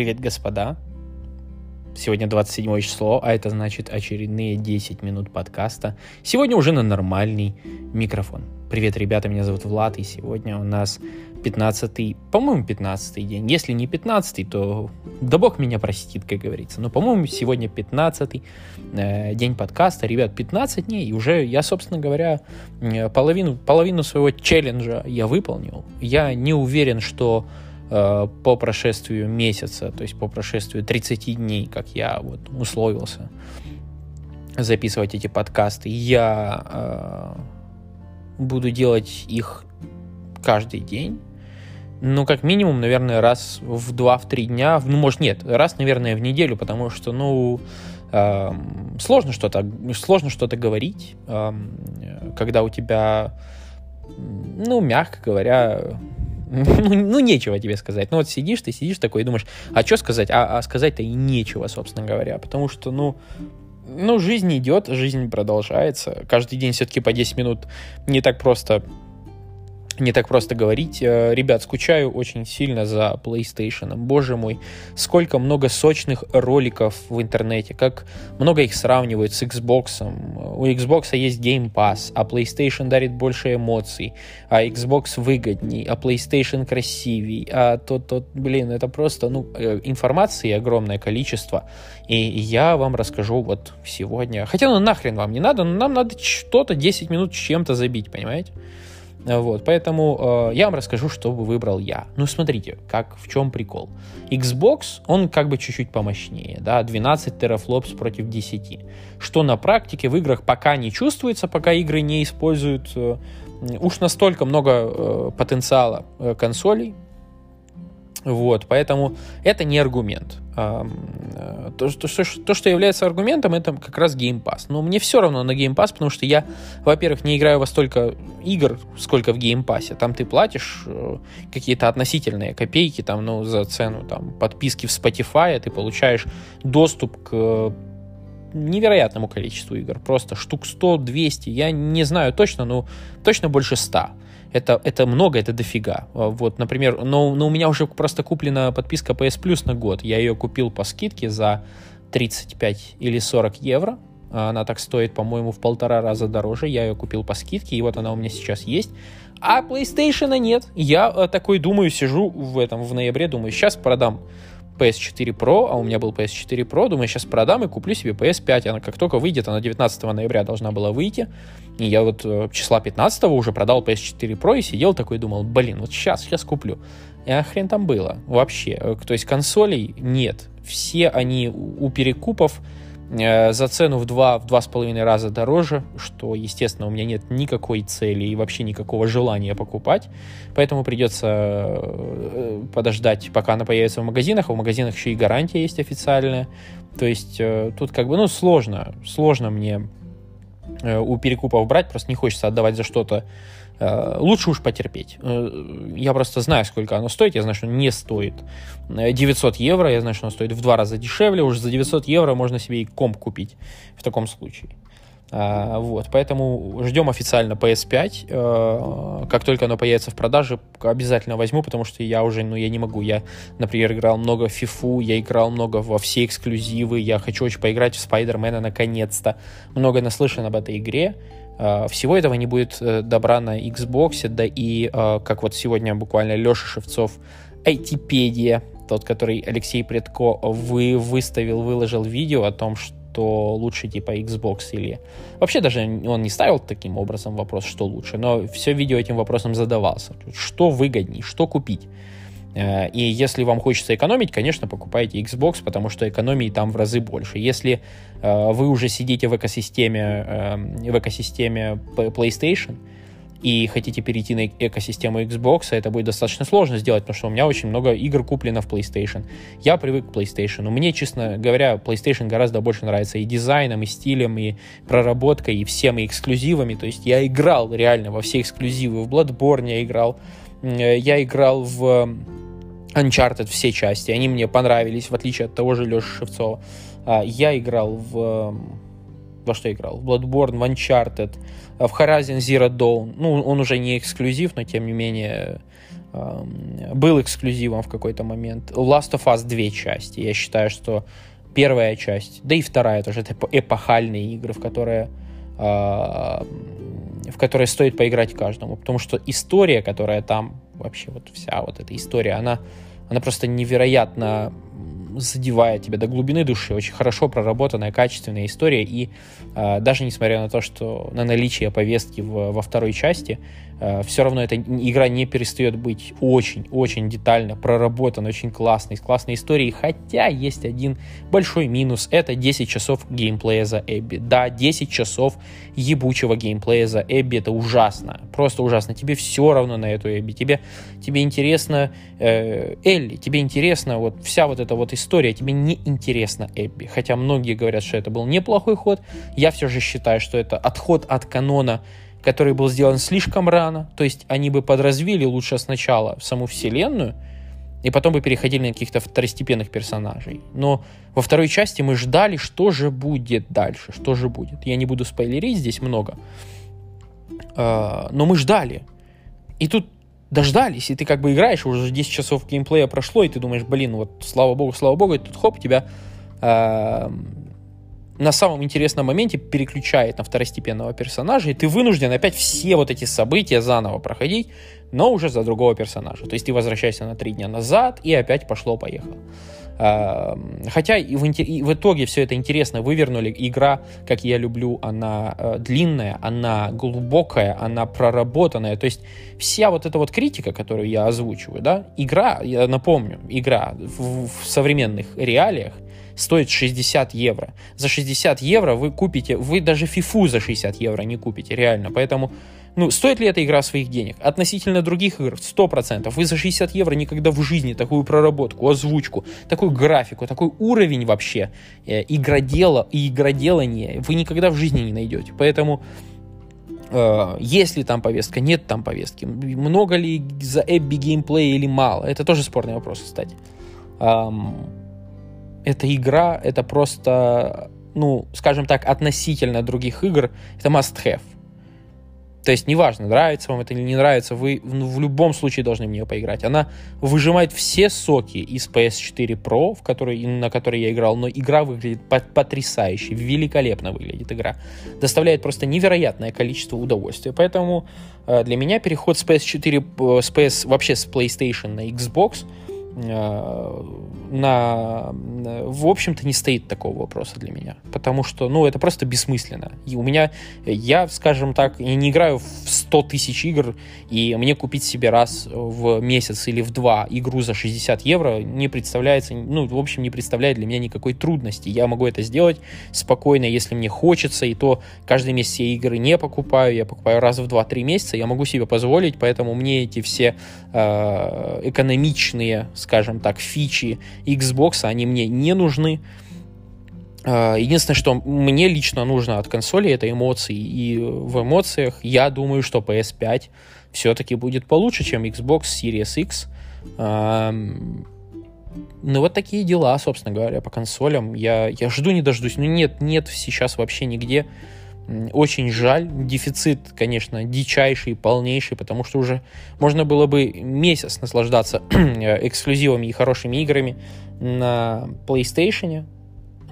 Привет, господа. Сегодня 27 число, а это значит очередные 10 минут подкаста. Сегодня уже на нормальный микрофон. Привет, ребята, меня зовут Влад, и сегодня у нас 15 по-моему, 15 день. Если не 15 то да бог меня простит, как говорится. Но, по-моему, сегодня 15 э, день подкаста. Ребят, 15 дней, и уже я, собственно говоря, э, половину, половину своего челленджа я выполнил. Я не уверен, что по прошествию месяца, то есть по прошествию 30 дней, как я вот условился записывать эти подкасты, я э, буду делать их каждый день. Ну, как минимум, наверное, раз в 2-3 дня. Ну, может, нет, раз, наверное, в неделю, потому что, ну, э, сложно что-то сложно что-то говорить, э, когда у тебя, ну, мягко говоря, ну, нечего тебе сказать. Ну, вот сидишь, ты сидишь такой и думаешь, а что сказать? А, а сказать-то и нечего, собственно говоря. Потому что, ну, ну, жизнь идет, жизнь продолжается. Каждый день все-таки по 10 минут не так просто не так просто говорить. Э, ребят, скучаю очень сильно за PlayStation. Боже мой, сколько много сочных роликов в интернете, как много их сравнивают с Xbox. У Xbox есть Game Pass, а PlayStation дарит больше эмоций, а Xbox выгодней, а PlayStation красивей, а тот, тот, блин, это просто, ну, э, информации огромное количество. И я вам расскажу вот сегодня. Хотя, ну, нахрен вам не надо, но нам надо что-то 10 минут чем-то забить, понимаете? Вот, поэтому э, я вам расскажу, что бы выбрал я. Ну, смотрите, как, в чем прикол. Xbox, он как бы чуть-чуть помощнее, да, 12 терафлопс против 10. Что на практике в играх пока не чувствуется, пока игры не используют э, уж настолько много э, потенциала э, консолей, вот, поэтому это не аргумент. Э, то, что, то, что является аргументом, это как раз Game Pass. Но мне все равно на Game Pass, потому что я, во-первых, не играю во столько игр, сколько в Game Pass. Там ты платишь э, какие-то относительные копейки там, ну, за цену там, подписки в Spotify, ты получаешь доступ к невероятному количеству игр. Просто штук 100, 200, я не знаю точно, но точно больше 100 это, это много, это дофига. А, вот, например, но, но у меня уже просто куплена подписка PS Plus на год. Я ее купил по скидке за 35 или 40 евро. А, она так стоит, по-моему, в полтора раза дороже. Я ее купил по скидке, и вот она у меня сейчас есть. А PlayStation нет. Я а, такой думаю, сижу в этом в ноябре, думаю, сейчас продам PS4 Pro, а у меня был PS4 Pro, думаю, сейчас продам и куплю себе PS5. Она как только выйдет, она 19 ноября должна была выйти. И я вот э, числа 15 уже продал PS4 Pro и сидел такой думал, блин, вот сейчас, сейчас куплю. И а хрен там было вообще. Э, то есть консолей нет. Все они у перекупов за цену в два, в два с половиной раза дороже, что, естественно, у меня нет никакой цели и вообще никакого желания покупать, поэтому придется э, подождать, пока она появится в магазинах, а в магазинах еще и гарантия есть официальная, то есть э, тут как бы, ну, сложно, сложно мне у перекупов брать, просто не хочется отдавать за что-то Э, лучше уж потерпеть. Э, я просто знаю, сколько оно стоит. Я знаю, что не стоит 900 евро. Я знаю, что оно стоит в два раза дешевле. Уже за 900 евро можно себе и комп купить в таком случае. А, вот, поэтому ждем официально PS5. А, как только оно появится в продаже, обязательно возьму, потому что я уже, ну, я не могу. Я, например, играл много в FIFA, я играл много во все эксклюзивы, я хочу очень поиграть в Спайдермена наконец-то. Много наслышан об этой игре. А, всего этого не будет э, добра на Xbox, да и, как вот сегодня буквально Леша Шевцов, айтипедия, тот, который Алексей Предко вы выставил, выложил видео о том, что лучше типа Xbox или... Вообще даже он не ставил таким образом вопрос, что лучше, но все видео этим вопросом задавался. Что выгоднее, что купить. Э, и если вам хочется экономить, конечно, покупайте Xbox, потому что экономии там в разы больше. Если э, вы уже сидите в экосистеме, э, в экосистеме PlayStation и хотите перейти на экосистему Xbox, это будет достаточно сложно сделать, потому что у меня очень много игр куплено в PlayStation. Я привык к PlayStation. Мне, честно говоря, PlayStation гораздо больше нравится и дизайном, и стилем, и проработкой, и всеми эксклюзивами. То есть я играл реально во все эксклюзивы. В Bloodborne я играл, я играл в Uncharted все части, они мне понравились, в отличие от того же Леши Шевцова. А, я играл в... Во что играл? В Bloodborne, в Uncharted, в Horizon Zero Dawn. Ну, он уже не эксклюзив, но тем не менее был эксклюзивом в какой-то момент. Last of Us две части. Я считаю, что первая часть, да и вторая тоже, это эпохальные игры, в которые а, в которые стоит поиграть каждому, потому что история, которая там вообще вот вся вот эта история, она, она просто невероятно задевает тебя до глубины души, очень хорошо проработанная, качественная история, и э, даже несмотря на то, что на наличие повестки в, во второй части, э, все равно эта игра не перестает быть очень-очень детально проработана, очень классной, с классной историей, хотя есть один большой минус, это 10 часов геймплея за Эбби. Да, 10 часов ебучего геймплея за Эбби, это ужасно, просто ужасно, тебе все равно на эту Эбби, тебе, тебе интересно э, Элли, тебе интересно вот вся вот эта вот история, тебе не интересна Эбби, хотя многие говорят, что это был неплохой ход, я все же считаю, что это отход от канона который был сделан слишком рано, то есть они бы подразвили лучше сначала саму вселенную, и потом бы переходили на каких-то второстепенных персонажей. Но во второй части мы ждали, что же будет дальше, что же будет. Я не буду спойлерить, здесь много. А, но мы ждали. И тут дождались, и ты как бы играешь, уже 10 часов геймплея прошло, и ты думаешь, блин, вот слава богу, слава богу, и тут хоп, тебя на самом интересном моменте переключает на второстепенного персонажа, и ты вынужден опять все вот эти события заново проходить, но уже за другого персонажа. То есть ты возвращаешься на три дня назад, и опять пошло-поехало. Хотя и в, и в итоге все это интересно вывернули. Игра, как я люблю, она э, длинная, она глубокая, она проработанная. То есть вся вот эта вот критика, которую я озвучиваю, да, игра, я напомню, игра в, в современных реалиях стоит 60 евро. За 60 евро вы купите, вы даже фифу за 60 евро не купите, реально. Поэтому, ну, стоит ли эта игра своих денег? Относительно других игр, 100%. Вы за 60 евро никогда в жизни такую проработку, озвучку, такую графику, такой уровень вообще э, игродела и игроделания вы никогда в жизни не найдете. Поэтому Uh, есть ли там повестка, нет там повестки, много ли за Эбби геймплея или мало, это тоже спорный вопрос, кстати. Um, эта игра, это просто, ну, скажем так, относительно других игр, это must-have. То есть, неважно, нравится вам это или не нравится, вы ну, в любом случае должны в нее поиграть. Она выжимает все соки из PS4 Pro, в который, на который я играл, но игра выглядит потрясающе, великолепно выглядит игра. Доставляет просто невероятное количество удовольствия. Поэтому э, для меня переход с PS4, э, с PS, вообще с PlayStation на Xbox на, в общем-то, не стоит такого вопроса для меня. Потому что, ну, это просто бессмысленно. И у меня, я, скажем так, я не играю в 100 тысяч игр, и мне купить себе раз в месяц или в два игру за 60 евро не представляется, ну, в общем, не представляет для меня никакой трудности. Я могу это сделать спокойно, если мне хочется, и то каждый месяц я игры не покупаю, я покупаю раз в 2-3 месяца, я могу себе позволить, поэтому мне эти все э, экономичные, скажем так, фичи Xbox, они мне не нужны. А, единственное, что мне лично нужно от консоли, это эмоции. И в эмоциях я думаю, что PS5 все-таки будет получше, чем Xbox Series X. Ну, вот такие дела, собственно говоря, по консолям. Я, я жду, не дождусь. Ну, нет, нет сейчас вообще нигде очень жаль. Дефицит, конечно, дичайший, полнейший, потому что уже можно было бы месяц наслаждаться эксклюзивами и хорошими играми на PlayStation.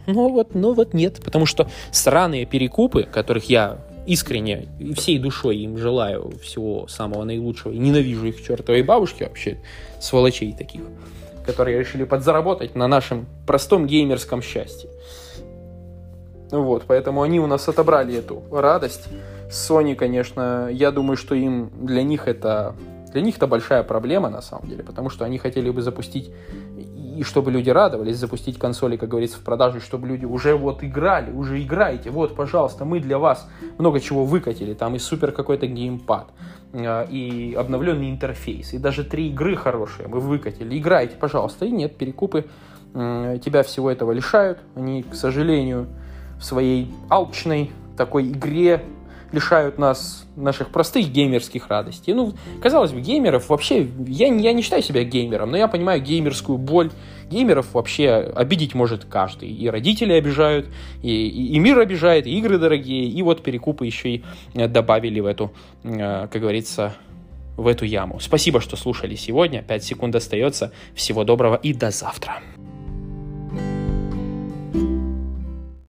Но вот, но вот нет, потому что сраные перекупы, которых я искренне и всей душой им желаю всего самого наилучшего и ненавижу их чертовой бабушки вообще, сволочей таких, которые решили подзаработать на нашем простом геймерском счастье. Вот, поэтому они у нас отобрали эту радость. Sony, конечно, я думаю, что им для них это для них это большая проблема на самом деле, потому что они хотели бы запустить и чтобы люди радовались, запустить консоли, как говорится, в продажу, чтобы люди уже вот играли, уже играете, вот, пожалуйста, мы для вас много чего выкатили, там и супер какой-то геймпад, а, и обновленный интерфейс, и даже три игры хорошие мы выкатили, играйте, пожалуйста, и нет, перекупы тебя всего этого лишают, они, к сожалению, в своей алчной такой игре лишают нас наших простых геймерских радостей. Ну, казалось бы, геймеров вообще... Я, я не считаю себя геймером, но я понимаю геймерскую боль. Геймеров вообще обидеть может каждый. И родители обижают, и, и, и мир обижает, и игры дорогие, и вот перекупы еще и добавили в эту, э, как говорится, в эту яму. Спасибо, что слушали сегодня. 5 секунд остается. Всего доброго и до завтра.